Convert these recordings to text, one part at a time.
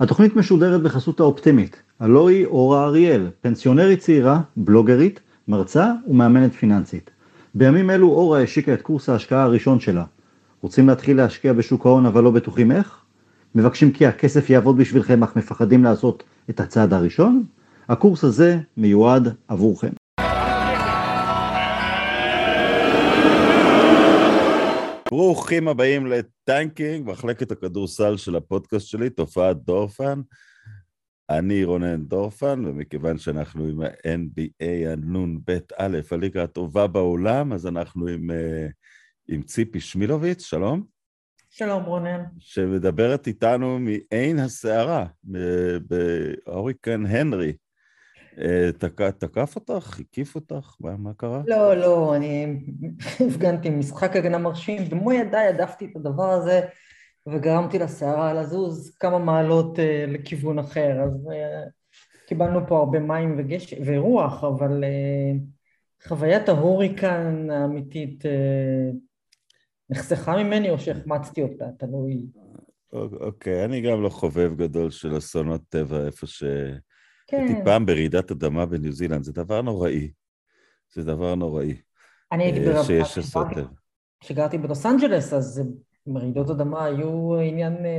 התוכנית משודרת בחסות האופטימית, היא אורה אריאל, פנסיונרית צעירה, בלוגרית, מרצה ומאמנת פיננסית. בימים אלו אורה השיקה את קורס ההשקעה הראשון שלה. רוצים להתחיל להשקיע בשוק ההון אבל לא בטוחים איך? מבקשים כי הכסף יעבוד בשבילכם אך מפחדים לעשות את הצעד הראשון? הקורס הזה מיועד עבורכם. ברוכים הבאים ל tanking, מחלקת הכדורסל של הפודקאסט שלי, תופעת דורפן. אני רונן דורפן, ומכיוון שאנחנו עם ה-NBA ה-NBA, הליגה הטובה בעולם, אז אנחנו עם, אה, עם ציפי שמילוביץ, שלום. שלום רונן. שמדברת איתנו מעין הסערה, בהוריקן הנרי. אה, תק, תקף אותך? הקיף אותך? מה, מה קרה? לא, לא, אני הפגנתי משחק הגנה מרשים, במו ידיי הדפתי את הדבר הזה וגרמתי לסערה לזוז כמה מעלות uh, לכיוון אחר, אז uh, קיבלנו פה הרבה מים וגש... ורוח, אבל uh, חוויית ההוריקן האמיתית uh, נחסכה ממני או שהחמצתי אותה, תלוי. אוקיי, אני גם לא חובב גדול של אסונות טבע איפה ש... כן. הייתי פעם ברעידת אדמה בניו זילנד, זה דבר נוראי. זה דבר נוראי. אני הייתי ברעידת שיש אסון טבע. כשגרתי בלוס אנג'לס, אז רעידות אדמה היו עניין אה,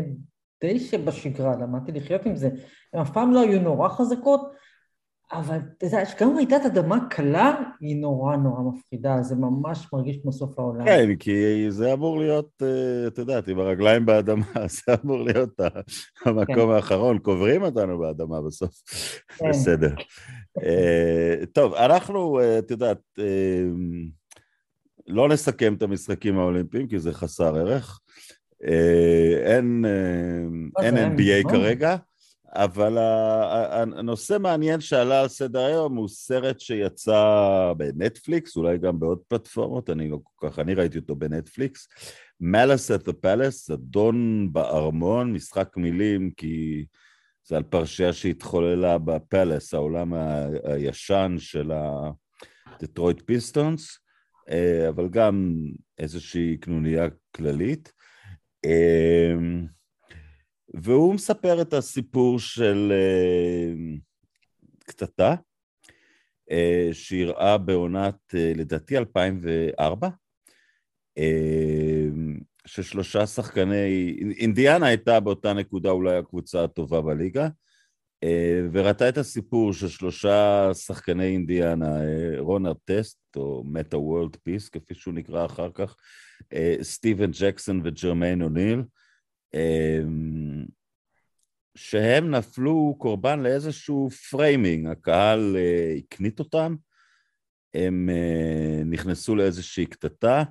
די שבשגרה, למדתי לחיות עם זה. הן אף פעם לא היו נורא חזקות, אבל אתה יודע, גם רעידת אדמה קלה היא נורא נורא מפחידה, זה ממש מרגיש כמו סוף העולם. כן, כי זה אמור להיות, אה, את יודעת, עם הרגליים באדמה, זה אמור להיות המקום כן. האחרון, קוברים אותנו באדמה בסוף. כן. בסדר. אה, טוב, אנחנו, אה, את יודעת, לא נסכם את המשחקים האולימפיים, כי זה חסר ערך. אין, אין NBA כרגע. אבל הנושא מעניין שעלה על סדר היום הוא סרט שיצא בנטפליקס, אולי גם בעוד פלטפורמות, אני לא כל כך, אני ראיתי אותו בנטפליקס. Malice at the Palace, אדון בארמון, משחק מילים, כי זה על פרשייה שהתחוללה בפלס, העולם הישן של הדטרויט פיסטונס, אה, אבל גם איזושהי קנוניה כללית. אה, והוא מספר את הסיפור של uh, קטטה, שאירעה בעונת, uh, לדעתי, 2004, אה, ששלושה שחקני, אינדיאנה הייתה באותה נקודה אולי הקבוצה הטובה בליגה, וראתה את הסיפור של שלושה שחקני אינדיאנה, רון ארטסט, או מטה וורלד פיס, כפי שהוא נקרא אחר כך, סטיבן ג'קסון וג'רמיין אוניל, שהם נפלו קורבן לאיזשהו framing, הקהל אה, הקניט אותם, הם אה, נכנסו לאיזושהי קטטה,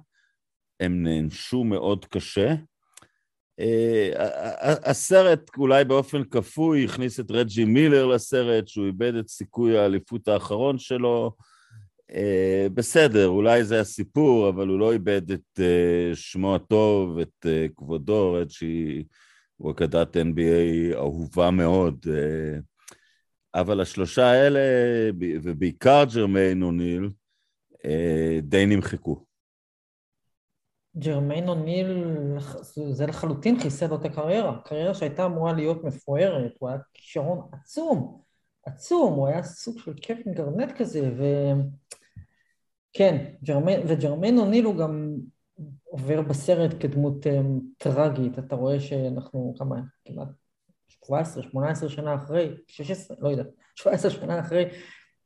הם נענשו מאוד קשה. אה, הסרט אולי באופן כפוי הכניס את רג'י מילר לסרט, שהוא איבד את סיכוי האליפות האחרון שלו. Uh, בסדר, אולי זה הסיפור, אבל הוא לא איבד את uh, שמו הטוב, את uh, כבודו, רג'י הוא אגדת NBA אהובה מאוד. Uh, אבל השלושה האלה, ובעיקר ג'רמיין אוניל, אה, די נמחקו. ג'רמיין אוניל, זה לחלוטין חיסל לו את הקריירה. קריירה שהייתה אמורה להיות מפוארת, הוא היה כישרון עצום, עצום, הוא היה סוג של קווין גרנט כזה, ו... כן, ג'רמיין, וג'רמיין אוניל הוא גם עובר בסרט כדמות אמ, טרגית, אתה רואה שאנחנו כמה, כמעט 17, 18 שנה אחרי, 16, לא יודע, 17 שנה אחרי,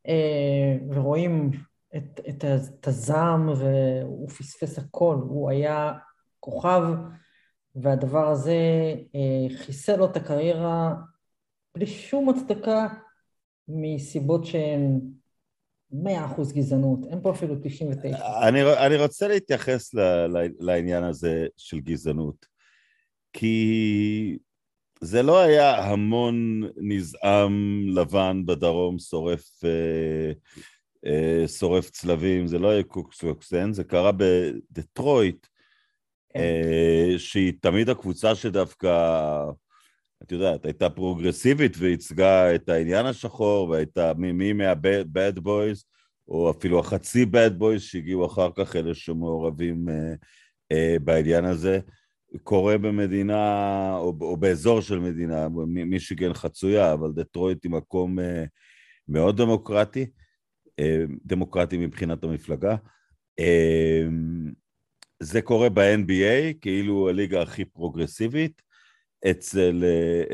uh, ורואים את, את, את הזעם והוא פספס הכל, הוא היה כוכב והדבר הזה uh, חיסל לו את הקריירה בלי שום הצדקה מסיבות שהן מאה אחוז גזענות, אין פה אפילו 99. אני, אני רוצה להתייחס ל, ל, לעניין הזה של גזענות, כי זה לא היה המון נזעם לבן בדרום שורף, אה, אה, שורף צלבים, זה לא היה קוקסוקסן, זה קרה בדטרויט, כן. אה, שהיא תמיד הקבוצה שדווקא... את יודעת, הייתה פרוגרסיבית וייצגה את העניין השחור, והייתה מי מהבד בויז, או אפילו החצי בד בויז שהגיעו אחר כך, אלה שמעורבים אה, אה, בעניין הזה. קורה במדינה, או, או באזור של מדינה, מישיגן חצויה, אבל דטרויט היא מקום אה, מאוד דמוקרטי, אה, דמוקרטי מבחינת המפלגה. אה, זה קורה ב-NBA, כאילו הליגה הכי פרוגרסיבית, אצל,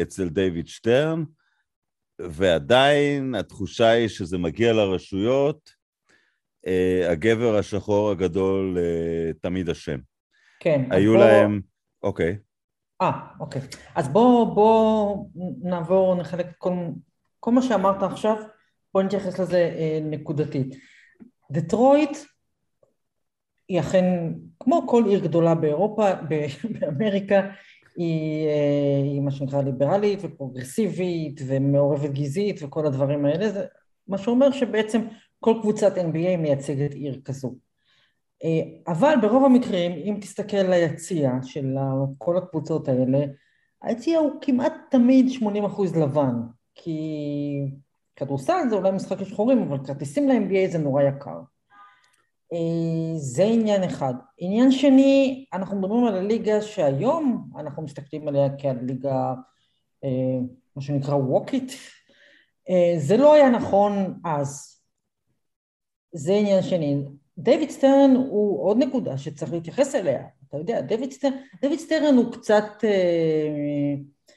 אצל דיוויד שטרן, ועדיין התחושה היא שזה מגיע לרשויות, הגבר השחור הגדול תמיד אשם. כן. היו בוא... להם... אוקיי. אה, אוקיי. אז בואו בוא נעבור, נחלק כל, כל מה שאמרת עכשיו, בואו נתייחס לזה אה, נקודתית. דטרויט היא אכן, כמו כל עיר גדולה באירופה, באמריקה, היא, אה, היא מה שנקרא ליברלית ופרוגרסיבית ומעורבת גזעית וכל הדברים האלה, זה מה שאומר שבעצם כל קבוצת NBA מייצגת עיר כזו. אה, אבל ברוב המקרים, אם תסתכל על היציע של כל הקבוצות האלה, היציע הוא כמעט תמיד 80% לבן, כי כדורסל זה אולי משחק לשחורים, אבל כרטיסים ל-NBA זה נורא יקר. אה, זה עניין אחד. עניין שני, אנחנו מדברים על הליגה שהיום אנחנו מסתכלים עליה כעל ליגה, אה, מה שנקרא woke ית. זה לא היה נכון אז. זה עניין שני. דייוויד סטרן הוא עוד נקודה שצריך להתייחס אליה. אתה יודע, דייוויד סטרן, דייוויד סטרן הוא קצת, אה,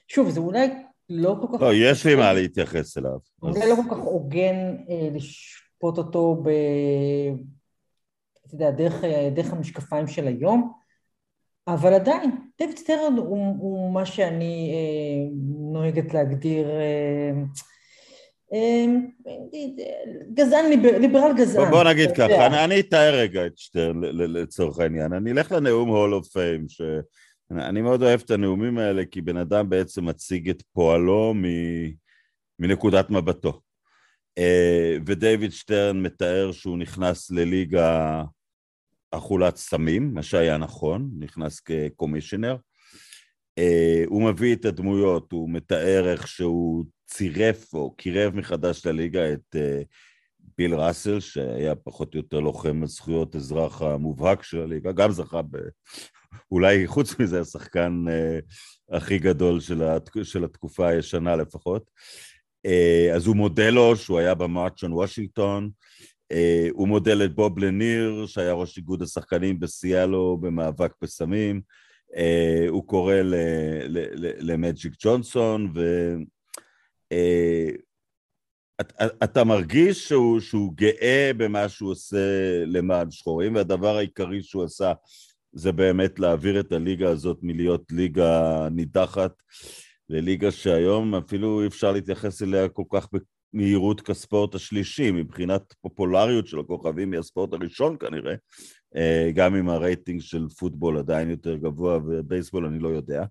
שוב, זה אולי לא כל כך... לא, יש לי מה להתייחס אליו. אולי אז... לא כל כך הוגן אה, לשפוט אותו ב... אתה יודע, דרך, אה, דרך המשקפיים של היום, אבל עדיין, דייוויד סטרן הוא, הוא מה שאני אה, נוהגת להגדיר... אה, אמ, גזען, ליברל גזען. בוא נגיד ככה, אני, אני אתאר רגע את שטרן לצורך העניין. אני אלך לנאום Hall of Fame, שאני מאוד אוהב את הנאומים האלה, כי בן אדם בעצם מציג את פועלו מ, מנקודת מבטו. אה, ודייוויד שטרן מתאר שהוא נכנס לליגה אכולת סמים, מה שהיה נכון, נכנס כקומישיונר. אה, הוא מביא את הדמויות, הוא מתאר איך שהוא צירף או קירב מחדש לליגה את uh, ביל ראסל, שהיה פחות או יותר לוחם זכויות אזרח המובהק של הליגה, גם זכה ב... אולי חוץ מזה השחקן uh, הכי גדול של, הת... של התקופה הישנה לפחות. אז הוא מודה לו שהוא היה במארצ'ון וושינגטון, הוא מודל את בוב לניר, שהיה ראש איגוד השחקנים בסיאלו במאבק בסמים, uh, הוא קורא למג'יק ג'ונסון, ו... אה, מרגיש שהוא, שהוא גאה במה שהוא עושה למען שחורים, והדבר העיקרי שהוא עשה זה באמת להעביר את הליגה הזאת מלהיות ליגה נידחת לליגה שהיום אפילו אי אפשר להתייחס אליה כל כך במהירות כספורט השלישי, מבחינת פופולריות של הכוכבים מהספורט הראשון כנראה, אה, גם אם הרייטינג של פוטבול עדיין יותר גבוה ובייסבול אני לא יודע.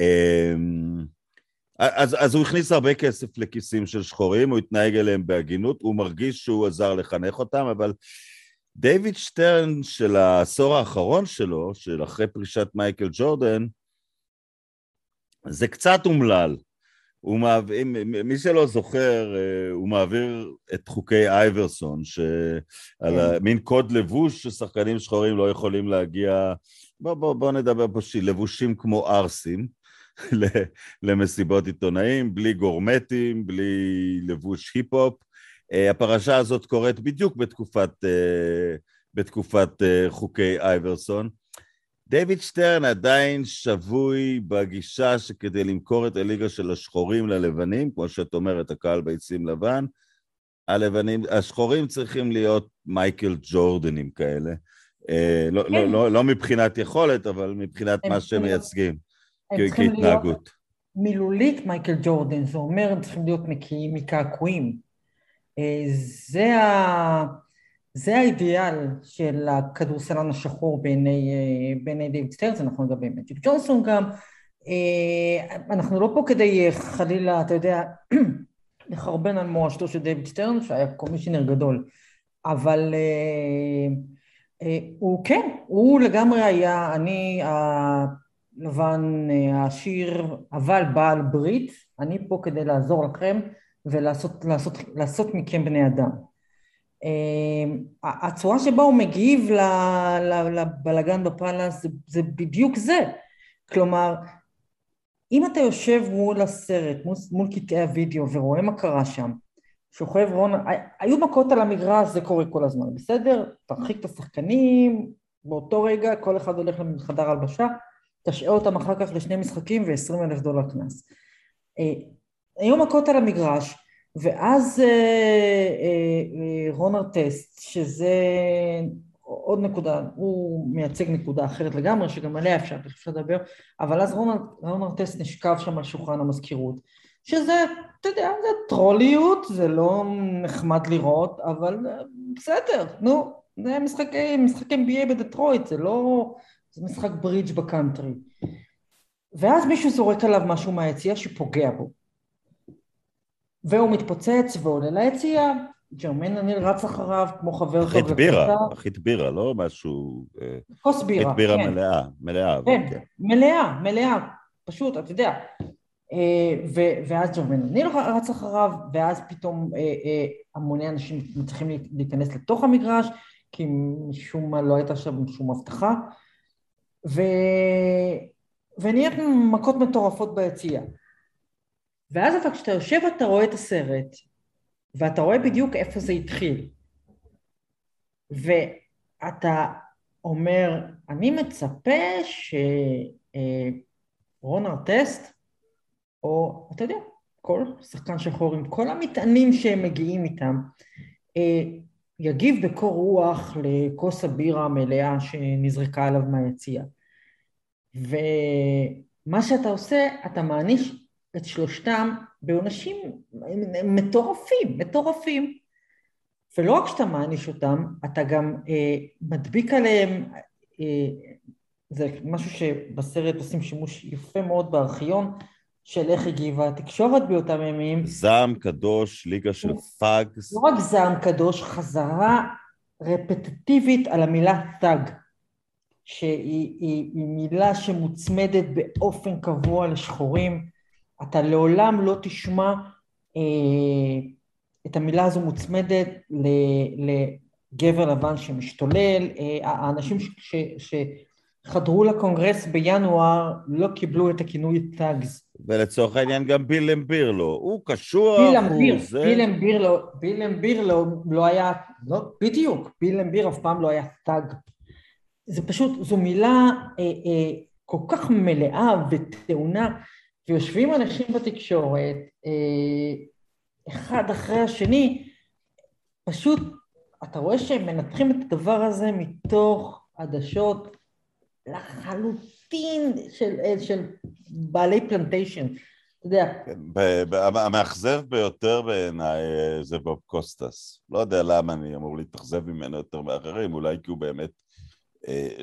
אה, אז, אז הוא הכניס הרבה כסף לכיסים של שחורים, הוא התנהג אליהם בהגינות, הוא מרגיש שהוא עזר לחנך אותם, אבל דיוויד שטרן של העשור האחרון שלו, של אחרי פרישת מייקל ג'ורדן, זה קצת אומלל. הוא מעביר, מי שלא זוכר, אה, הוא מעביר את חוקי אייברסון, שעל כן. מין קוד לבוש ששחקנים שחורים לא יכולים להגיע, בוא, בוא, בוא נדבר פה לבושים כמו ערסים. למסיבות עיתונאים, בלי גורמטים, בלי לבוש היפ-הופ. אה, הפרשה הזאת קורית בדיוק בתקופת, אה, בתקופת חוקי אייברסון. דיוויד שטרן עדיין שבוי בגישה שכדי למכור את הליגה של השחורים ללבנים, כמו שאת אומרת, הקהל ביצים לבן, הלבנים, השחורים צריכים להיות מייקל ג'ורדנים כאלה. לא, לא, כן. לא, לא מבחינת יכולת, אבל מבחינת מה שהם מייצגים. כהתנהגות. מילולית מייקל ג'ורדן, זה אומר הם צריכים להיות נקיים מקעקועים. אה, זה, ה... זה האידיאל של הכדורסלן השחור בעיני, אה, בעיני דיוויד סטרן, זה נכון לגבי מג'יק ג'ונסון גם. אה, אנחנו לא פה כדי חלילה, אתה יודע, לחרבן על מורשתו של דיוויד סטרן, שהיה commissioner גדול, אבל הוא כן, הוא לגמרי היה, אני, לבן העשיר, אה, אבל בעל ברית, אני פה כדי לעזור לכם ולעשות לעשות, לעשות מכם בני אדם. אה, הצורה שבה הוא מגיב לבלגן בפאלאס זה, זה בדיוק זה. כלומר, אם אתה יושב מול הסרט, מול, מול קטעי הוידאו ורואה מה קרה שם, שוכב רון, היו מכות על המגרש, זה קורה כל הזמן, בסדר? תרחיק את השחקנים, באותו רגע כל אחד הולך לחדר הלבשה, תשעה אותם אחר כך לשני משחקים ו-20 אלף דולר קנס. אה, היו מכות על המגרש, ואז אה, אה, רונר טסט, שזה עוד נקודה, הוא מייצג נקודה אחרת לגמרי, שגם עליה אפשר, אפשר לדבר, אבל אז רונר, רונר טסט נשכב שם על שולחן המזכירות, שזה, אתה יודע, זה טרוליות, זה לא נחמד לראות, אבל בסדר, נו, זה משחקי, משחקי NBA בדטרויט, זה לא, זה משחק ברידג' בקאנטרי. ואז מישהו זורק עליו משהו מהיציע שפוגע בו. והוא מתפוצץ ועולה ליציע, ג'רמן אניל רץ אחריו כמו חבר טוב אחית בירה, אחית בירה, לא משהו... אה, כוס בירה, אחית בירה כן. מלאה, מלאה. כן, כן, מלאה, מלאה, פשוט, אתה יודע. אה, ואז ג'רמן אניל רץ אחריו, ואז פתאום אה, המוני אנשים מצליחים להיכנס לתוך המגרש, כי משום מה לא הייתה שם שום הבטחה, ו... ונהיית מכות מטורפות ביציע. ואז אתה, כשאתה יושב אתה רואה את הסרט, ואתה רואה בדיוק איפה זה התחיל. ואתה אומר, אני מצפה שרון ארטסט, או אתה יודע, כל שחקן שחור עם כל המטענים שהם מגיעים איתם, אה, יגיב בקור רוח לכוס הבירה המלאה שנזרקה עליו מהיציע. ומה שאתה עושה, אתה מעניש את שלושתם בעונשים מטורפים, מטורפים. ולא רק שאתה מעניש אותם, אתה גם אה, מדביק עליהם, אה, זה משהו שבסרט עושים שימוש יפה מאוד בארכיון, של איך הגיבה התקשורת באותם ימים. זעם קדוש, ליגה של פאגס. לא רק זעם קדוש, חזרה רפטטיבית על המילה תאג, שהיא היא, היא מילה שמוצמדת באופן קבוע לשחורים. אתה לעולם לא תשמע אה, את המילה הזו מוצמדת לגבר לבן שמשתולל. אה, האנשים ש, ש, שחדרו לקונגרס בינואר לא קיבלו את הכינוי טאגס. ולצורך העניין גם בילם בירלו, הוא קשוח, הוא זה... בילם בירלו, בילם בירלו לא היה, לא, בדיוק, בילם ביר אף פעם לא היה טאג. זה פשוט, זו מילה אה, אה, כל כך מלאה וטעונה, ויושבים אנשים בתקשורת, אה, אחד אחרי השני, פשוט, אתה רואה שהם מנתחים את הדבר הזה מתוך עדשות לחלוטין של, של בעלי plantation. אתה יודע. המאכזב ביותר בעיניי אה, זה בוב קוסטס. לא יודע למה אני אמור להתאכזב ממנו יותר מאחרים, אולי כי הוא באמת אה,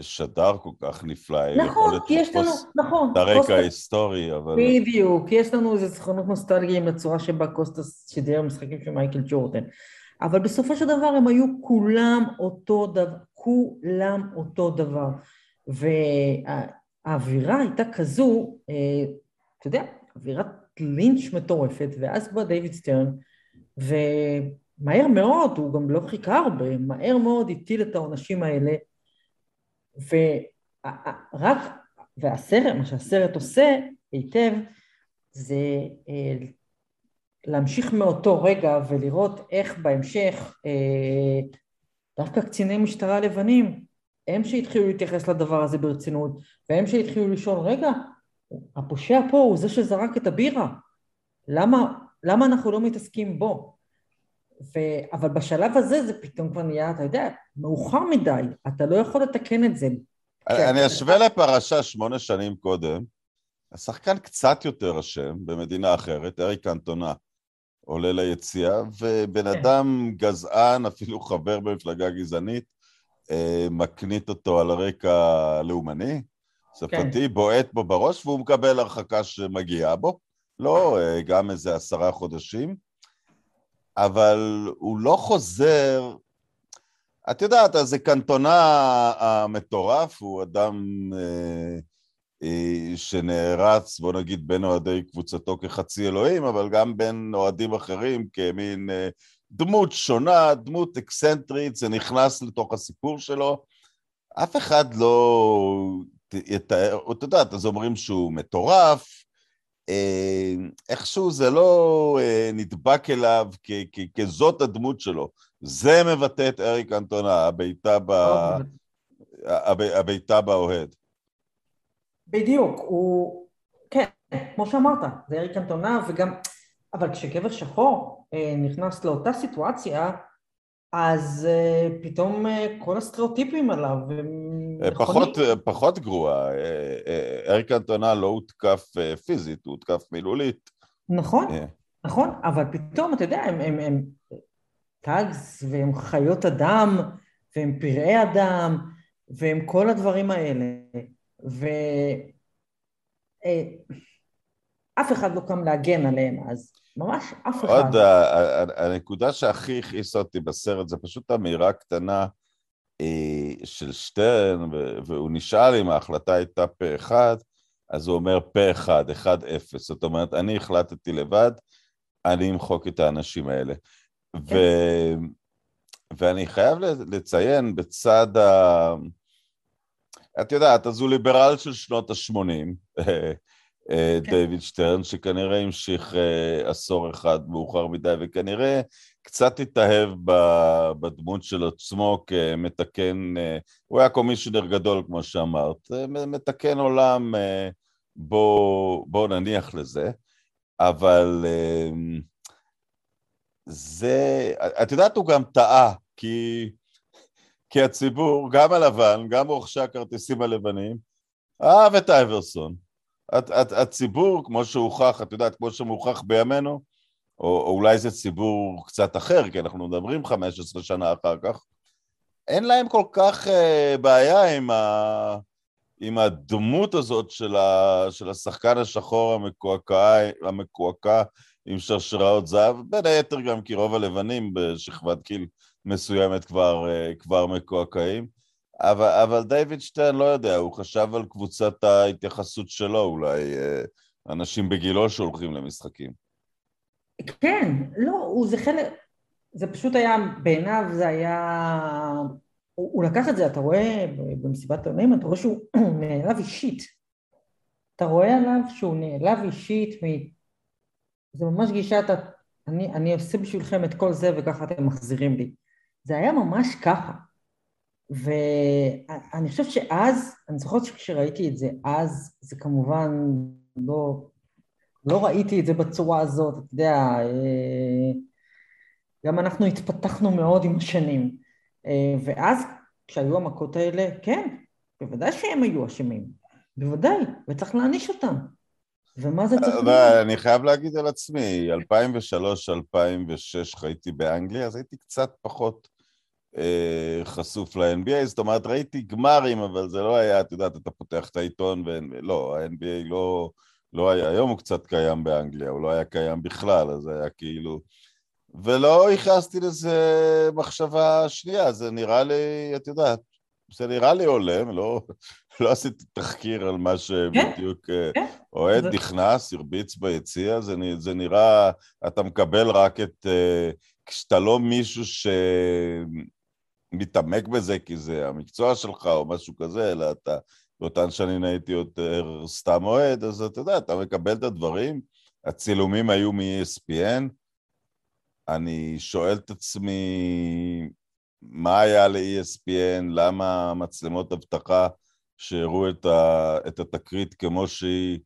שדר כל כך נפלא. נכון, כי יש לנו, נכון. את הרקע ההיסטורי, אבל... בדיוק, יש לנו איזה זכרונות נוסטלגיים לצורה שבה קוסטס שידר משחקים של מייקל ג'ורדן. אבל בסופו של דבר הם היו כולם אותו דבר, כולם אותו דבר. והאווירה הייתה כזו, אה, אתה יודע, אווירת לינץ' מטורפת, ואז בא דיוויד סטרן, ומהר מאוד, הוא גם לא חיכה הרבה, מהר מאוד הטיל את העונשים האלה ורק, והסרט, מה שהסרט עושה היטב, זה אה, להמשיך מאותו רגע ולראות איך בהמשך אה, דווקא קציני משטרה לבנים הם שהתחילו להתייחס לדבר הזה ברצינות והם שהתחילו לשאול רגע הפושע פה הוא זה שזרק את הבירה למה, למה אנחנו לא מתעסקים בו ו... אבל בשלב הזה זה פתאום כבר נהיה, אתה יודע, מאוחר מדי, אתה לא יכול לתקן את זה. אני אשווה לפרשה שמונה שנים קודם, השחקן קצת יותר אשם במדינה אחרת, אריק אנטונה עולה ליציאה, ובן כן. אדם גזען, אפילו חבר במפלגה גזענית, אה, מקנית אותו על רקע לאומני, שפתי, כן. בועט בו בראש, והוא מקבל הרחקה שמגיעה בו. לא, אה, גם איזה עשרה חודשים. אבל הוא לא חוזר... את יודעת, אז זה קנטונה המטורף, הוא אדם אה, אה, שנערץ, בוא נגיד, בין אוהדי קבוצתו כחצי אלוהים, אבל גם בין אוהדים אחרים כמין אה, דמות שונה, דמות אקסנטרית, זה נכנס לתוך הסיפור שלו. אף אחד לא יתאר, אתה יודע, אז אומרים שהוא מטורף, איכשהו זה לא אה, נדבק אליו כזאת הדמות שלו. זה מבטא את אריק אנטונה, הבעיטה, ב... הבעיטה באוהד. בדיוק, הוא... כן, כמו שאמרת, זה אריק אנטונה, וגם... אבל כשגבר שחור אה, נכנס לאותה סיטואציה, אז uh, פתאום כל הסטריאוטיפים עליו הם פחות, פחות גרוע. אריק אנטונה לא הותקף פיזית, הוא הותקף מילולית. נכון. נכון, אבל פתאום, אתה יודע, הם, הם, הם טאגס והם חיות אדם והם פראי אדם והם כל הדברים האלה. ואף אחד לא קם להגן עליהם אז. ממש אף אחד. עוד הנקודה שהכי הכעיסה אותי בסרט זה פשוט אמירה קטנה אה, של שטרן, והוא נשאל אם ההחלטה הייתה פה אחד, אז הוא אומר פה אחד, אחד אפס. זאת אומרת, אני החלטתי לבד, אני אמחוק את האנשים האלה. ו... ואני חייב לציין בצד ה... את יודעת, אז הוא ליברל של שנות ה-80, אה, כן. דיוויד שטרן, שכנראה המשיך אה, עשור אחד מאוחר מדי, וכנראה קצת התאהב בדמות של עצמו כמתקן, אה, הוא היה קומישיונר גדול, כמו שאמרת, מתקן עולם, בואו בוא נניח לזה, אבל זה, את יודעת, הוא גם טעה, כי, כי הציבור, גם הלבן, גם רוכשי הכרטיסים הלבנים, אהב את אייברסון. הציבור, כמו שהוכח, את יודעת, כמו שמוכח בימינו, או, או אולי זה ציבור קצת אחר, כי אנחנו מדברים 15 שנה אחר כך, אין להם כל כך uh, בעיה עם, ה, עם הדמות הזאת של, ה, של השחקן השחור המקועקע, המקועקע עם שרשראות זהב, בין היתר גם כי רוב הלבנים בשכבת גיל מסוימת כבר, uh, כבר מקועקעים. אבל, אבל דיוויד שטרן לא יודע, הוא חשב על קבוצת ההתייחסות שלו, אולי אה, אנשים בגילו שהולכים למשחקים. כן, לא, הוא זה חלק, זה פשוט היה, בעיניו זה היה, הוא, הוא לקח את זה, אתה רואה במסיבת העונים, אתה רואה שהוא נעלב אישית. אתה רואה עליו שהוא נעלב אישית, מ... זה ממש גישת, אני, אני עושה בשבילכם את כל זה וככה אתם מחזירים לי. זה היה ממש ככה. ואני חושבת שאז, אני זוכרת שכשראיתי את זה אז, זה כמובן לא, לא ראיתי את זה בצורה הזאת, אתה יודע, אה, גם אנחנו התפתחנו מאוד עם השנים. אה, ואז, כשהיו המכות האלה, כן, בוודאי שהם היו אשמים, בוודאי, וצריך להעניש אותם. ומה זה צריך להיות? אני חייב להגיד על עצמי, 2003-2006 חייתי באנגליה, אז הייתי קצת פחות חשוף ל-NBA, זאת אומרת, ראיתי גמרים, אבל זה לא היה, את יודעת, אתה פותח את העיתון, ולא, ה-NBA לא, לא היה, היום הוא קצת קיים באנגליה, הוא לא היה קיים בכלל, אז היה כאילו... ולא ייחסתי לזה מחשבה שנייה, זה נראה לי, את יודעת, זה נראה לי הולם, לא, לא עשיתי תחקיר על מה שבדיוק כן, כן. אוהד נכנס, הרביץ ביציע, זה, זה נראה, אתה מקבל רק את... כשאתה לא מישהו ש... מתעמק בזה כי זה המקצוע שלך או משהו כזה, אלא אתה באותן שנים הייתי יותר סתם אוהד, אז אתה יודע, אתה מקבל את הדברים. הצילומים היו מ-ESPN. אני שואל את עצמי, מה היה ל-ESPN, למה מצלמות אבטחה שהראו את, ה, את התקרית כמו שהיא,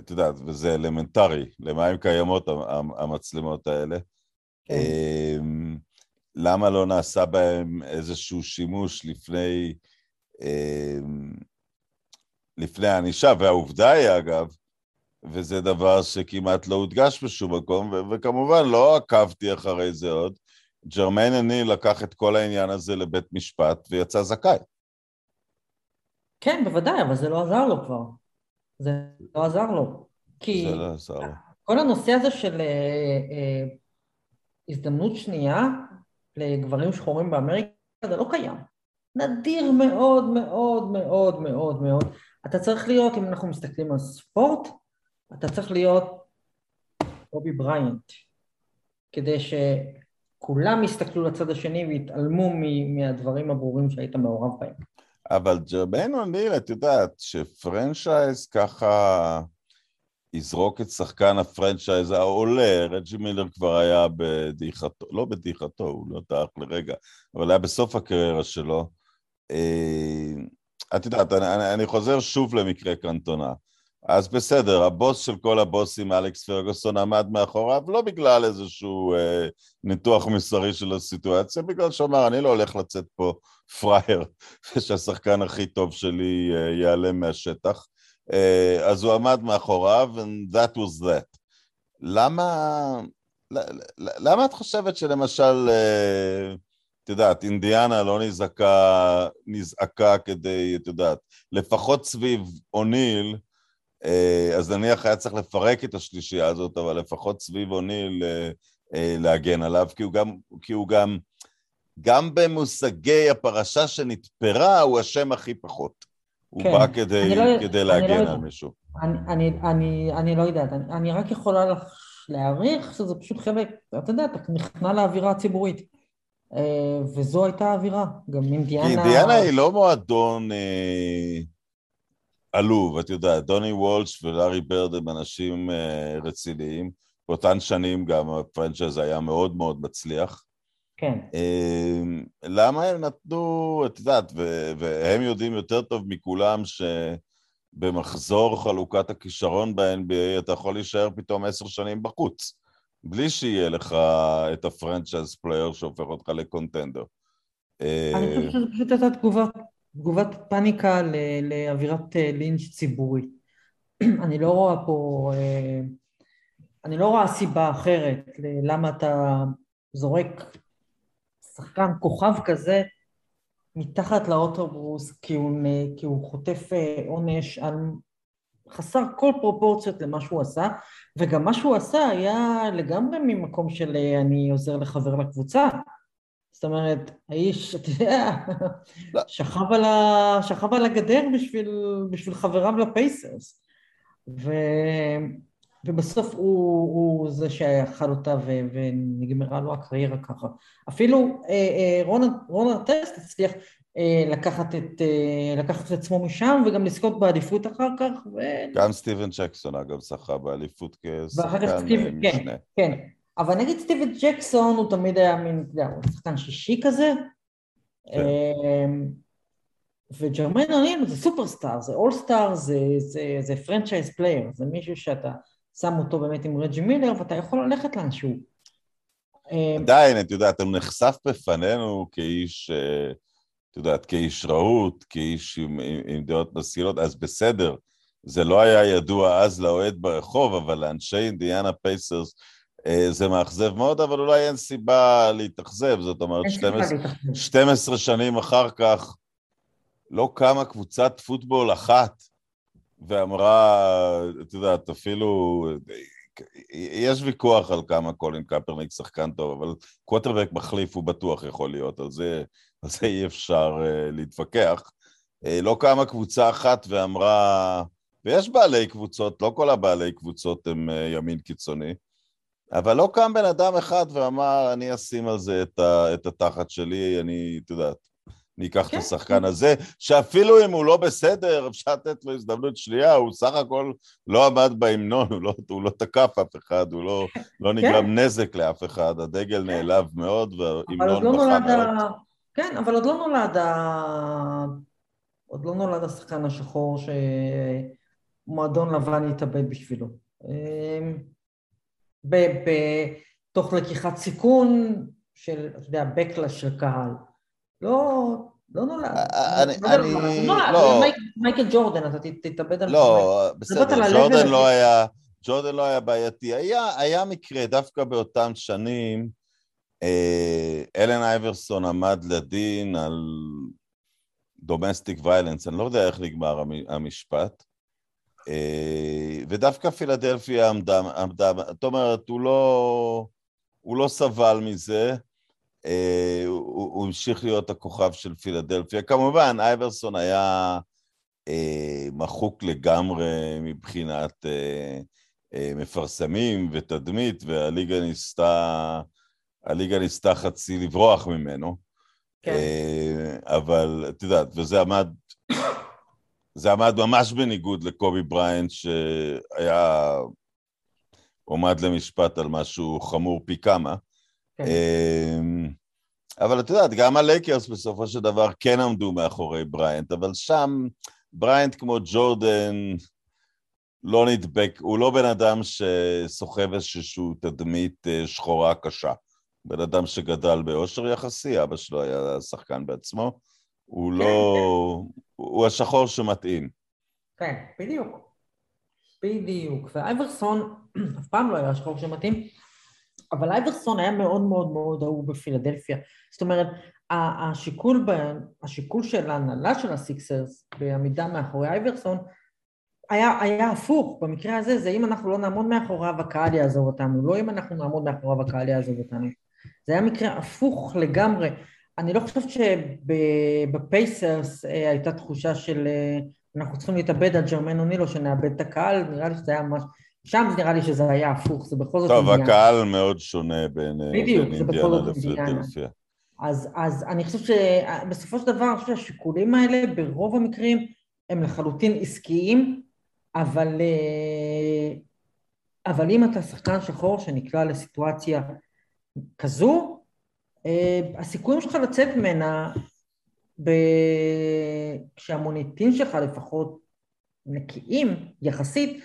את יודעת, וזה אלמנטרי, למה הן קיימות המצלמות האלה. כן. אמ, למה לא נעשה בהם איזשהו שימוש לפני, אה, לפני הענישה, והעובדה היא אגב, וזה דבר שכמעט לא הודגש בשום מקום, ו- וכמובן לא עקבתי אחרי זה עוד, ג'רמיין אני לקח את כל העניין הזה לבית משפט ויצא זכאי. כן, בוודאי, אבל זה לא עזר לו כבר. זה לא עזר לו. כי זה לא עזר לו. כל הנושא הזה של אה, אה, הזדמנות שנייה, לגברים שחורים באמריקה זה לא קיים. נדיר מאוד מאוד מאוד מאוד מאוד. אתה צריך להיות, אם אנחנו מסתכלים על ספורט, אתה צריך להיות קובי בריינט, כדי שכולם יסתכלו לצד השני ויתעלמו מהדברים הברורים שהיית מעורב בהם. אבל ג'רמיין אוניל, את יודעת, ש franchise ככה יזרוק את שחקן ה franchise העולה, רג'י מילר כבר היה בדעיכתו, לא בדעיכתו, הוא לא דעך לרגע, אבל היה בסוף הקריירה שלו. אה, את יודעת, אני, אני חוזר שוב למקרה קנטונה. אז בסדר, הבוס של כל הבוסים, אלכס פרגוסון, עמד מאחוריו, לא בגלל איזשהו אה, ניתוח מסרי של הסיטואציה, בגלל שאמר, אני לא הולך לצאת פה פראייר, ושהשחקן הכי טוב שלי אה, ייעלם מהשטח. אה, אז הוא עמד מאחוריו, and that was that. למה, למה את חושבת שלמשל, אה, את יודעת, אינדיאנה לא נזעקה, נזעקה כדי, את יודעת, לפחות סביב אוניל, אה, אז נניח היה צריך לפרק את השלישייה הזאת, אבל לפחות סביב אוניל להגן עליו, כי הוא גם, כי הוא גם, גם במושגי הפרשה שנתפרה, הוא השם הכי פחות. הוא כן. בא כדי, לא, כדי להגן לא, על מישהו. אני, אני, אני, אני לא יודעת, אני, אני רק יכולה להעריך שזה פשוט חלק, אתה יודע, אתה נכנע לאווירה הציבורית. אה, וזו הייתה האווירה, גם אינדיאנה... כי אינדיאנה היא לא מועדון אה, עלוב, את יודעת, דוני וולש ולארי ברד הם אנשים אה, רציניים. באותן שנים גם הפרנצ'ייז היה מאוד מאוד מצליח. כן. אמ, למה הם נתנו, את יודעת, והם יודעים יותר טוב מכולם שבמחזור חלוקת הכישרון ב-NBA אתה יכול להישאר פתאום עשר שנים בחוץ, בלי שיהיה לך את ה franchise player שהופך אותך ל contender. אני חושבת שזו פשוט הייתה תגובת, תגובת פאניקה לאווירת אה, לינץ' ציבורי. אני לא רואה פה, אה, אני לא רואה סיבה אחרת למה אתה זורק שחקן כוכב כזה מתחת לאוטובוס כי הוא, כי הוא חוטף אה, עונש על חסר כל פרופורציות למה שהוא עשה וגם מה שהוא עשה היה לגמרי ממקום של אה, אני עוזר לחבר לקבוצה זאת אומרת, האיש, אתה יודע, לא. שכב, על ה... שכב על הגדר בשביל, בשביל חבריו לפייסרס ו... ובסוף הוא, הוא זה שאכל אותה ו, ונגמרה לו הקריירה ככה. אפילו אה, אה, רונר, רונר טסט הצליח אה, לקחת, את, אה, לקחת את עצמו משם וגם לזכות באליפות אחר כך. ו... גם סטיבן ג'קסון אגב זכה באליפות כשחקן אה, כן, משנה. כן, אבל נגיד סטיבן ג'קסון הוא תמיד היה מין, אתה יודע, הוא שחקן שישי כזה. כן. אה, וג'רמיין אוניל זה superstar, זה all-star, זה, זה, זה franchise player, זה מישהו שאתה שם אותו באמת עם רג'י מילר, ואתה יכול ללכת לאנשהו. אה, עדיין, את יודעת, הוא נחשף בפנינו כאיש, אה, את יודעת, כאיש רהוט, כאיש עם, עם, עם דעות משכילות, אז בסדר, זה לא היה ידוע אז לאוהד ברחוב, אבל לאנשי אינדיאנה פייסרס אה, זה מאכזב מאוד, אבל אולי אין סיבה להתאכזב, זאת אומרת, 12, 12 שנים אחר כך לא קמה קבוצת פוטבול אחת ואמרה, את יודעת, אפילו, יש ויכוח על כמה קולין קפרניק שחקן טוב, אבל קווטרבק מחליף הוא בטוח יכול להיות, על זה, על זה אי אפשר uh, להתווכח. Uh, לא קמה קבוצה אחת ואמרה, ויש בעלי קבוצות, לא כל הבעלי קבוצות הם uh, ימין קיצוני, אבל לא קם בן אדם אחד ואמר, אני אשים על זה את, ה, את התחת שלי, אני, את יודעת, אני אקח כן. את השחקן הזה, שאפילו אם הוא לא בסדר, אפשר לתת לו הזדמנות שנייה, הוא סך הכל לא עמד בהמנון, הוא לא, הוא לא תקף אף אחד, הוא לא, לא כן. נגרם כן. נזק לאף אחד, הדגל כן. נעלב מאוד וההמנון לא בכה מאוד. ה... כן, אבל עוד לא נולד ה... עוד לא נולד השחקן השחור שמועדון לבן יתאבד בשבילו. אמ, בתוך לקיחת סיכון של, אתה יודע, backlash של קהל. לא, לא נולד. אה, אני, לא אני, לא. מייקל ג'ורדן, אתה תתאבד על... לא, בסדר, ג'ורדן לא היה, ג'ורדן לא היה בעייתי. היה, היה מקרה, דווקא באותם שנים, אה, אלן אייברסון עמד לדין על דומסטיק ויילנס, אני לא יודע איך נגמר המשפט. אה, ודווקא פילדלפיה עמדה, עמדה, זאת אומרת, הוא לא, הוא לא סבל מזה. אה, הוא, הוא המשיך להיות הכוכב של פילדלפיה. כמובן, אייברסון היה אה, מחוק לגמרי מבחינת אה, אה, מפרסמים ותדמית, והליגה ניסתה, הליגה ניסתה חצי לברוח ממנו. כן. אה, אבל את יודעת, וזה עמד, זה עמד ממש בניגוד לקובי בריינט, שהיה עומד למשפט על משהו חמור פי כמה. כן. אבל את יודעת, גם הלייקרס בסופו של דבר כן עמדו מאחורי בריינט, אבל שם בריינט כמו ג'ורדן לא נדבק, הוא לא בן אדם שסוחב איזושהי תדמית אה, שחורה קשה. בן אדם שגדל באושר יחסי, אבא שלו היה שחקן בעצמו, הוא כן, לא... כן. הוא השחור שמתאים. כן, בדיוק. בדיוק. ואייברסון אף פעם לא היה השחור שמתאים, אבל אייברסון היה מאוד מאוד מאוד אהוב בפילדלפיה. זאת אומרת, השיקול, ב... השיקול של ההנהלה של הסיקסרס בעמידה מאחורי אייברסון היה, היה הפוך, במקרה הזה זה אם אנחנו לא נעמוד מאחוריו הקהל יעזוב אותנו, לא אם אנחנו נעמוד מאחוריו הקהל יעזוב אותנו. זה היה מקרה הפוך לגמרי. אני לא חושבת שבפייסרס אה, הייתה תחושה של אה, אנחנו צריכים להתאבד על ג'רמן אונילו שנאבד את הקהל, נראה לי שזה היה ממש... שם נראה לי שזה היה הפוך, זה בכל זאת טוב, אינדיאנה. טוב, הקהל מאוד שונה בין, אה, בדיוק, בין אינדיאנה לפילדלפיה. אז, אז אני חושבת שבסופו של דבר, אני חושבת שהשיקולים האלה ברוב המקרים הם לחלוטין עסקיים, אבל, אבל אם אתה שחקן שחור שנקלע לסיטואציה כזו, אה, הסיכויים שלך לצאת ממנה, ב... כשהמוניטין שלך לפחות נקיים יחסית,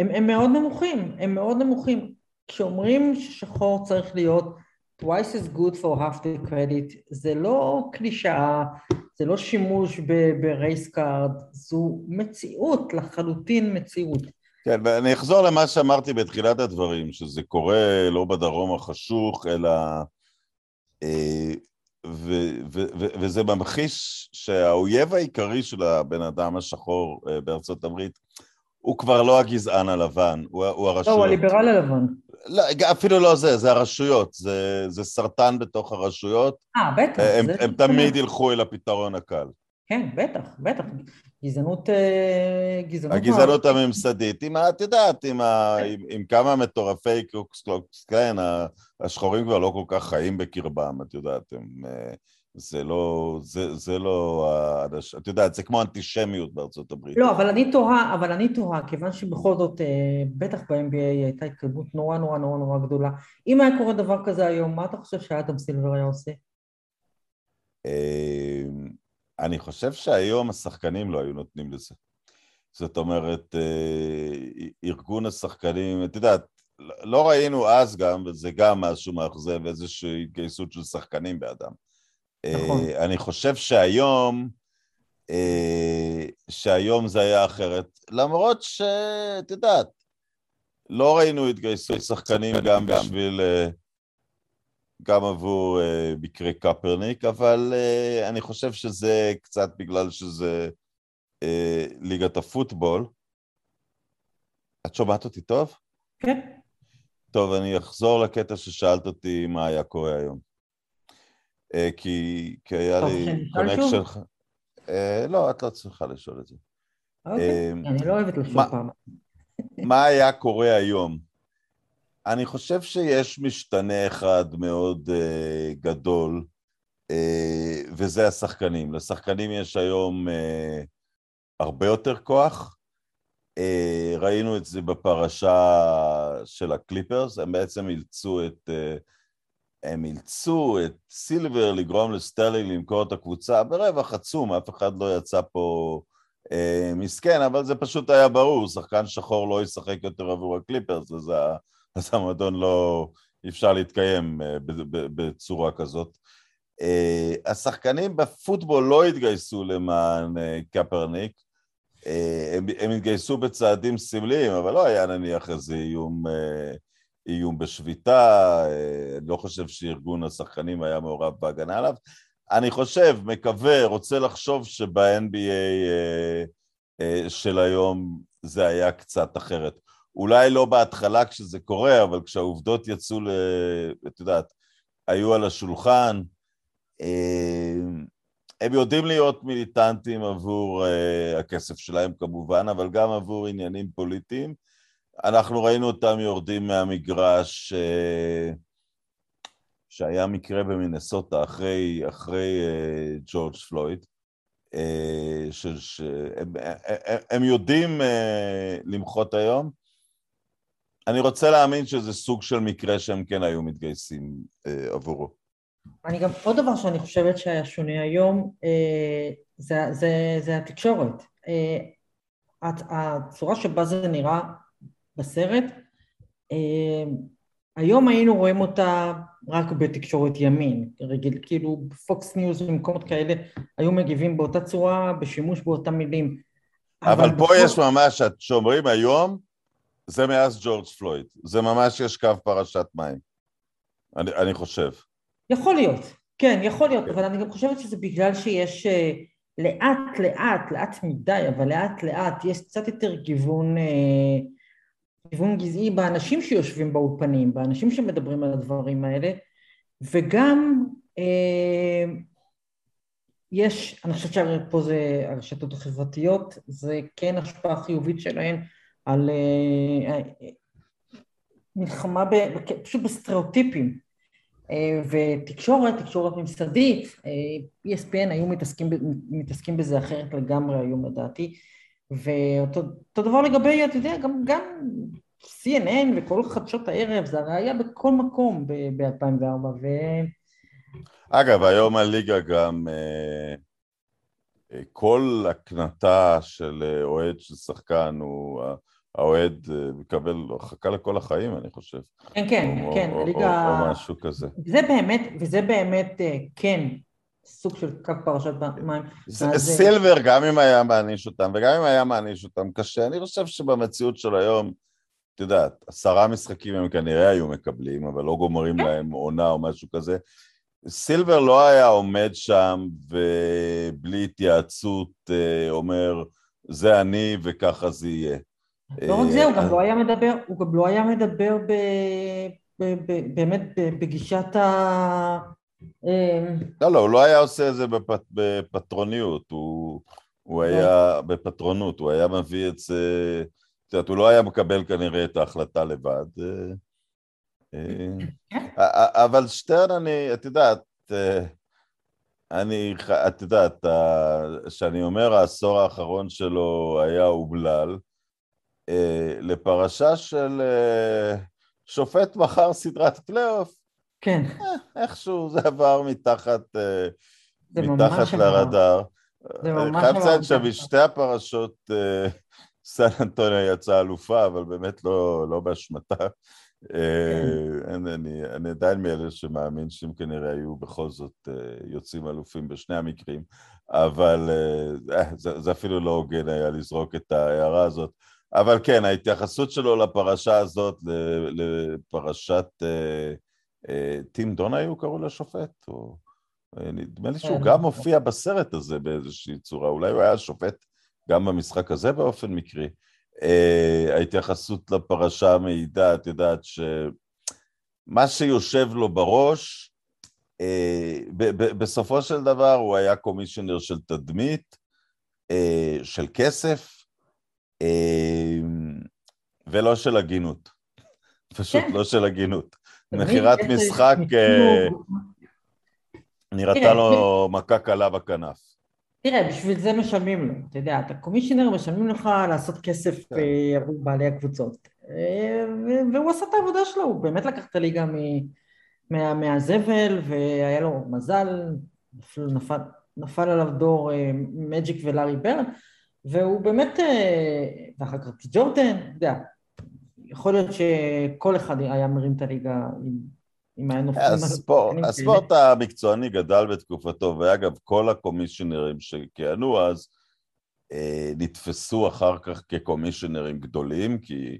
הם, הם מאוד נמוכים, הם מאוד נמוכים. כשאומרים ששחור צריך להיות twice as good for half the credit, זה לא קלישאה, זה לא שימוש ב race card, זו מציאות, לחלוטין מציאות. כן, ואני אחזור למה שאמרתי בתחילת הדברים, שזה קורה לא בדרום החשוך, אלא... אה, ו- ו- ו- וזה ממחיש שהאויב העיקרי של הבן אדם השחור אה, בארצות הברית הוא כבר לא הגזען הלבן, הוא, הוא הרשויות. לא, הוא הליברל הלבן. לא, אפילו לא זה, זה הרשויות, זה, זה סרטן בתוך הרשויות. אה, בטח. הם, הם תמיד ילכו אל הפתרון הקל. כן, בטח, בטח. גזענות... אה, גזענות... הגזענות הממסדית. עם, את יודעת, עם, ה, עם, עם כמה מטורפי קוקס כן, השחורים כבר לא כל כך חיים בקרבם, את יודעת, הם... זה לא, זה, זה לא, את יודעת, זה כמו אנטישמיות בארצות הברית. לא, אבל אני תוהה, אבל אני תוהה, כיוון שבכל זאת, אה, בטח ב-NBA הייתה התקדמות נורא נורא נורא נורא גדולה. אם היה קורה דבר כזה היום, מה אתה חושב שאדם סילבר היה עושה? אני חושב שהיום השחקנים לא היו נותנים לזה. זאת אומרת, אה, ארגון השחקנים, את יודעת, לא ראינו אז גם, וזה גם משהו מאכזב, איזושהי התגייסות של שחקנים באדם. נכון. אה, אני חושב שהיום, אה, שהיום זה היה אחרת, למרות שאת יודעת, לא ראינו התגייסות שחקנים גם בשביל גם עבור מקרה קפרניק, אבל אני חושב שזה קצת בגלל שזה ליגת הפוטבול. את שומעת אותי טוב? כן. טוב, אני אחזור לקטע ששאלת אותי מה היה קורה היום. אה, כי, כי היה לי connection... אה, לא, את לא צריכה לשאול את זה. אוקיי, אה, אני לא אוהבת לשאול פעם. מה היה קורה היום? אני חושב שיש משתנה אחד מאוד אה, גדול, אה, וזה השחקנים. לשחקנים יש היום אה, הרבה יותר כוח. אה, ראינו את זה בפרשה של הקליפרס, הם בעצם אילצו את... אה, הם אילצו את סילבר לגרום לסטרלינג למכור את הקבוצה ברווח עצום, אף אחד לא יצא פה אה, מסכן, אבל זה פשוט היה ברור, שחקן שחור לא ישחק יותר עבור הקליפרס, וזה אז המועדון לא, אי אפשר להתקיים אה, בצורה כזאת. אה, השחקנים בפוטבול לא התגייסו למען אה, קפרניק, הם, הם התגייסו בצעדים סמליים, אבל לא היה נניח איזה איום, איום בשביתה, אני לא חושב שארגון השחקנים היה מעורב בהגנה עליו. אני חושב, מקווה, רוצה לחשוב שב-NBA של היום זה היה קצת אחרת. אולי לא בהתחלה כשזה קורה, אבל כשהעובדות יצאו, ל... את יודעת, היו על השולחן, אה, הם יודעים להיות מיליטנטים עבור אה, הכסף שלהם כמובן, אבל גם עבור עניינים פוליטיים. אנחנו ראינו אותם יורדים מהמגרש, אה, שהיה מקרה במינסוטה אחרי, אחרי uh, ג'ורג' פלויד, uh, שהם הם יודעים uh, למחות היום. אני רוצה להאמין שזה סוג של מקרה שהם כן היו מתגייסים עבורו. אני גם, עוד דבר שאני חושבת שהיה שונה היום, זה, זה, זה התקשורת. הצורה שבה זה נראה בסרט, אה, היום היינו רואים אותה רק בתקשורת ימין, רגיל, כאילו פוקס ניוז ומקומות כאלה היו מגיבים באותה צורה, בשימוש באותם מילים. אבל, אבל פה. יש ממש, שאומרים היום, זה מאז ג'ורג' פלויד, זה ממש יש קו פרשת מים, אני, אני חושב. יכול להיות, כן, יכול להיות, אבל אני גם חושבת שזה בגלל שיש אה, לאט לאט, לאט מדי, אבל לאט לאט יש קצת יותר גיוון uh, גיוון גזעי באנשים שיושבים באולפנים, באנשים שמדברים על הדברים האלה, וגם אה, יש, אני חושבת שפה זה הרשתות החברתיות, זה כן השפעה חיובית שלהן על אה, אה מלחמה ב, פשוט בסטריאוטיפים. אה, ותקשורת, תקשורת ממסדית, אה, ESPN היו מתעסקים, מתעסקים בזה אחרת לגמרי היום לדעתי. ואותו דבר לגבי, אתה יודע, גם, גם CNN וכל חדשות הערב, זה הרי היה בכל מקום ב-2004, ו... אגב, היום הליגה גם, אה, אה, כל הקנטה של אה, אוהד של שחקן הוא, האוהד מקבל הרחקה לכל החיים, אני חושב. כן, כן, או, כן, או, הליגה... או, או משהו כזה. זה באמת, וזה באמת, כן, סוג של קו פרשת מים. סילבר, גם אם היה מעניש אותם, וגם אם היה מעניש אותם קשה, אני חושב שבמציאות של היום, את יודעת, עשרה משחקים הם כנראה היו מקבלים, אבל לא גומרים כן. להם עונה או משהו כזה. סילבר לא היה עומד שם ובלי התייעצות אה, אומר, זה אני וככה זה יהיה. לא רק זה, הוא גם אה, לא היה מדבר, הוא גם לא היה מדבר באמת בגישת ה... אמ, לא, לא, הוא לא היה עושה את זה בפט, בפטרוניות, הוא, הוא היה בפטרונות, הוא היה מביא את זה, את יודעת, הוא לא היה מקבל כנראה את ההחלטה לבד. אה, אה, אבל שטרן, אני, את יודעת, אה, אני, את יודעת, כשאני אומר העשור האחרון שלו היה אומלל, לפרשה של שופט מחר סדרת פלייאוף, כן. אה, איכשהו זה עבר מתחת, אה, מתחת לרדאר. זה ממש עבר. חייב לציין שבשתי הפרשות אה, סן אנטוניה יצאה אלופה, אבל באמת לא, לא באשמתה. כן. אני, אני, אני עדיין מאלה שמאמין שהם כנראה היו בכל זאת יוצאים אלופים בשני המקרים, אבל זה, זה אפילו לא הוגן היה לזרוק את ההערה הזאת. אבל כן, ההתייחסות שלו לפרשה הזאת, לפרשת אה, טים דונאיו קראו לשופט, או... אה, נדמה לי שהוא כן. גם הופיע בסרט הזה באיזושהי צורה, אולי הוא היה שופט גם במשחק הזה באופן מקרי. Uh, ההתייחסות לפרשה מעידה, את יודעת שמה שיושב לו בראש, בסופו של דבר הוא היה קומישיונר של תדמית, של כסף, ולא של הגינות. פשוט כן. לא של הגינות. מכירת משחק אה, נראתה לו מכה קלה בכנף. תראה, בשביל זה משלמים לו, אתה יודע, אתה קומישיונר, משלמים לך לעשות כסף כן. אה, עבור בעלי הקבוצות. אה, והוא עשה את העבודה שלו, הוא באמת לקח את הליגה מהזבל, והיה לו מזל, נפל, נפל עליו דור מג'יק ולארי ברן, והוא באמת, ואחר כך ג'ורדן, אתה יודע, יכול להיות שכל אחד היה מרים את הליגה עם, עם הנופים. הספורט, הספורט המקצועני גדל בתקופתו, ואגב, כל הקומישיונרים שכיהנו אז אה, נתפסו אחר כך כקומישיונרים גדולים, כי,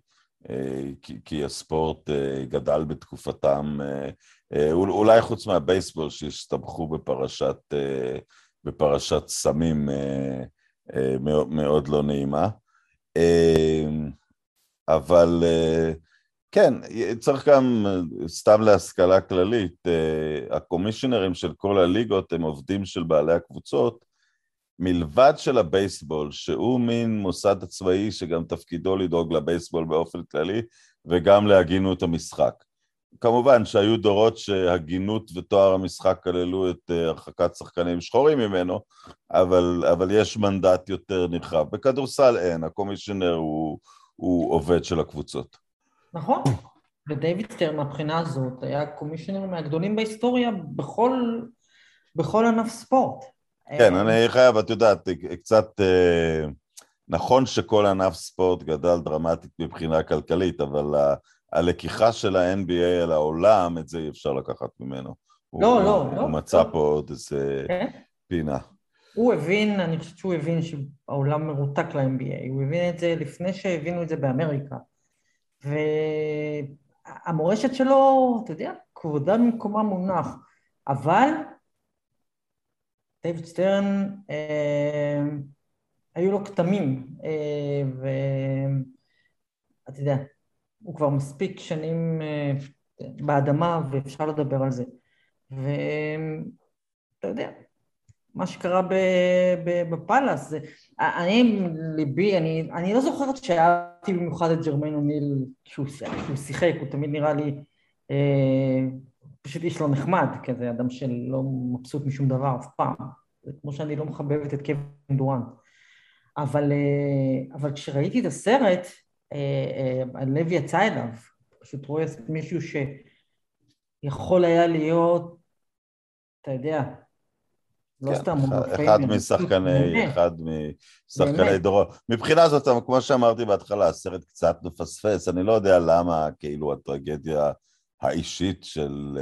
אה, כי, כי הספורט אה, גדל בתקופתם, אולי חוץ מהבייסבול שהסתבכו בפרשת, בפרשת סמים מאוד לא נעימה. אה, אבל אה, כן, צריך גם, סתם להשכלה כללית, אה, הקומישיונרים של כל הליגות הם עובדים של בעלי הקבוצות, מלבד של הבייסבול, שהוא מין מוסד עצמאי שגם תפקידו לדאוג לבייסבול באופן כללי, וגם להגינות המשחק. כמובן שהיו דורות שהגינות וטוהר המשחק כללו את אה, הרחקת שחקנים שחורים ממנו, אבל, אבל יש מנדט יותר נרחב. בכדורסל אין, הקומישיונר הוא, הוא עובד של הקבוצות. נכון, ודייוויד סטרן מהבחינה הזאת היה קומישיונר מהגדולים בהיסטוריה בכל, בכל ענף ספורט. כן, אני חייב, את יודעת, קצת... אה, נכון שכל ענף ספורט גדל דרמטית מבחינה כלכלית, אבל הלקיחה של ה-NBA על העולם, את זה אי אפשר לקחת ממנו. לא, הוא, לא, הוא לא. הוא מצא לא. פה עוד איזה כן? פינה. הוא הבין, אני חושבת שהוא הבין שהעולם מרותק ל-NBA, הוא הבין את זה לפני שהבינו את זה באמריקה. והמורשת שלו, אתה יודע, כבודה במקומה מונח, אבל דייוויד סטרן, אה, היו לו כתמים, אה, ואתה יודע, הוא כבר מספיק שנים אה, באדמה ואפשר לדבר על זה. ואתה יודע, מה שקרה בפאלאס. אני, ליבי, אני, אני לא זוכרת שאהבתי במיוחד את ג'רמיין אוניל כשהוא, שיחק, הוא תמיד נראה לי אה, פשוט איש לא נחמד, כזה אדם שלא מבסוט משום דבר אף פעם. זה כמו שאני לא מחבבת את קווין דורנט. אבל, אה, אבל כשראיתי את הסרט, אה, אה, הלב יצא אליו, פשוט רואה מישהו שיכול היה להיות, אתה יודע, לא כן, סתם אחד משחקני, אחד משחקני דורו. מבחינה זאת, כמו שאמרתי בהתחלה, הסרט קצת מפספס, אני לא יודע למה, כאילו, הטרגדיה האישית של,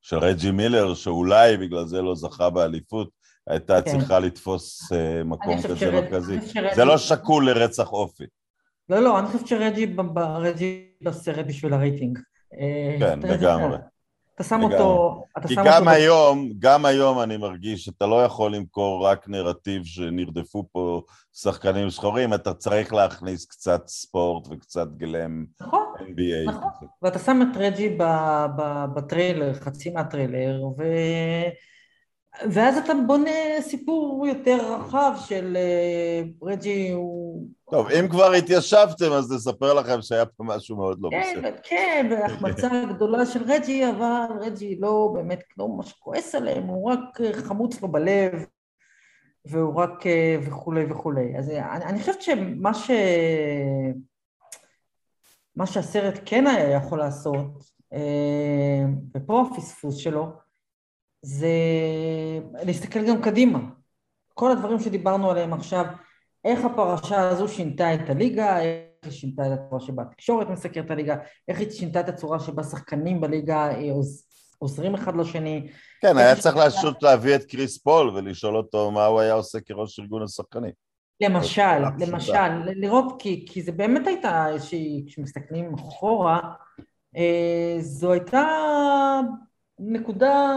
של רג'י מילר, שאולי בגלל זה לא זכה באליפות, הייתה כן. צריכה לתפוס uh, מקום כזה מרכזי. זה לא שקול לרצח אופי. לא, לא, אני חושבת שרג'י בסרט בשביל הרייטינג. אה, כן, לגמרי. אתה שם אותו... כי גם היום, גם היום אני מרגיש שאתה לא יכול למכור רק נרטיב שנרדפו פה שחקנים שחורים, אתה צריך להכניס קצת ספורט וקצת גלם נכון, NBA. נכון, ואתה שם את רג'י בטריילר, חצי מהטריילר, ו... ואז אתה בונה סיפור יותר רחב של אה, רג'י הוא... טוב, אם כבר התיישבתם, אז נספר לכם שהיה פה משהו מאוד לא כן, בסדר. כן, והחמצה הגדולה של רג'י, אבל רג'י לא באמת, לא ממש כועס עליהם, הוא רק אה, חמוץ לו בלב, והוא רק אה, וכולי וכולי. אז אני, אני חושבת שמה ש... מה שהסרט כן היה יכול לעשות, ופה הפספוס שלו, זה להסתכל גם קדימה. כל הדברים שדיברנו עליהם עכשיו, איך הפרשה הזו שינתה את הליגה, איך היא שינתה את הצורה שבה התקשורת מסקרת את הליגה, איך היא שינתה את הצורה שבה שחקנים בליגה אה, עוזרים אחד לשני. כן, היה צריך פשוט להביא את קריס פול ולשאול אותו מה הוא היה עושה כראש ארגון השחקנים. למשל, למשל, לראות, כי, כי זה באמת הייתה איזושהי, כשמסתכלים אחורה, אה, זו הייתה נקודה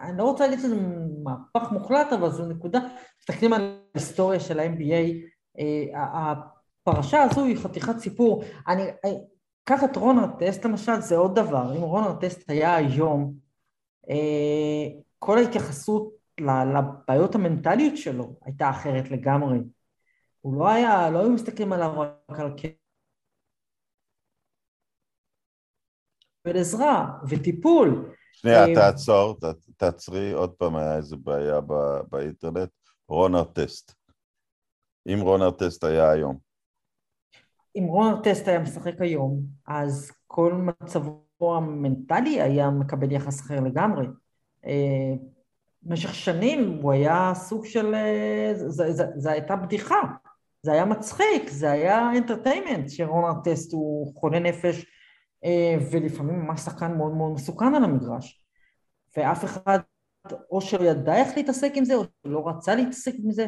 אני לא רוצה להגיד שזה מהפך מוחלט, אבל זו נקודה, מסתכלים על ההיסטוריה של ה-MBA, אה, הפרשה הזו היא חתיכת סיפור. אני, קח את רון ארטסט למשל, זה עוד דבר. אם רון ארטסט היה היום, אה, כל ההתייחסות לבעיות המנטליות שלו הייתה אחרת לגמרי. הוא לא היה, לא היו מסתכלים עליו רק על עזרה וטיפול. שנייה, אה, תעצור, תעצרי, עוד פעם היה איזה בעיה באינטרנט. רון ארטסט. אם רון ארטסט היה היום. אם רון ארטסט היה משחק היום, אז כל מצבו המנטלי היה מקבל יחס אחר לגמרי. אה, במשך שנים הוא היה סוג של... אה, זו הייתה בדיחה, זה היה מצחיק, זה היה אנטרטיימנט, שרון ארטסט הוא חולה נפש ולפעמים ממש שחקן מאוד מאוד מסוכן על המגרש. ואף אחד או שלא ידע איך להתעסק עם זה, או שלא רצה להתעסק עם זה,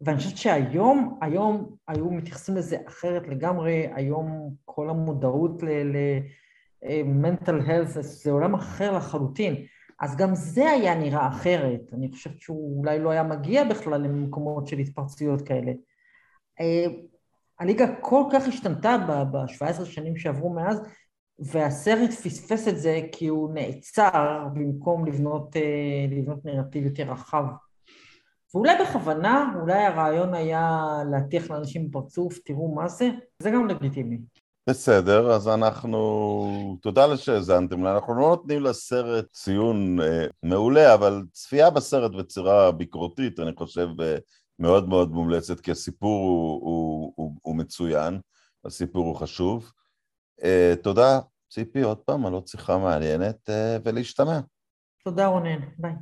ואני חושבת שהיום, היום היו מתייחסים לזה אחרת לגמרי, היום כל המודעות ל-mental health זה עולם אחר לחלוטין, אז גם זה היה נראה אחרת, אני חושבת שהוא אולי לא היה מגיע בכלל למקומות של התפרצויות כאלה. אה, הליגה כל כך השתנתה ב-17 שנים שעברו מאז, והסרט פספס את זה כי הוא נעצר במקום לבנות, אה, לבנות נרטיב יותר רחב. ואולי בכוונה, אולי הרעיון היה להטיח לאנשים בפרצוף, תראו מה זה, זה גם לגיטימי. בסדר, אז אנחנו... תודה שהאזנתם אנחנו לא נותנים לסרט ציון אה, מעולה, אבל צפייה בסרט בצורה ביקורתית, אני חושב, אה, מאוד מאוד מומלצת, כי הסיפור הוא, הוא, הוא, הוא מצוין, הסיפור הוא חשוב. אה, תודה, ציפי, עוד פעם, על עוד שיחה מעניינת, אה, ולהשתמע. תודה רונן, ביי.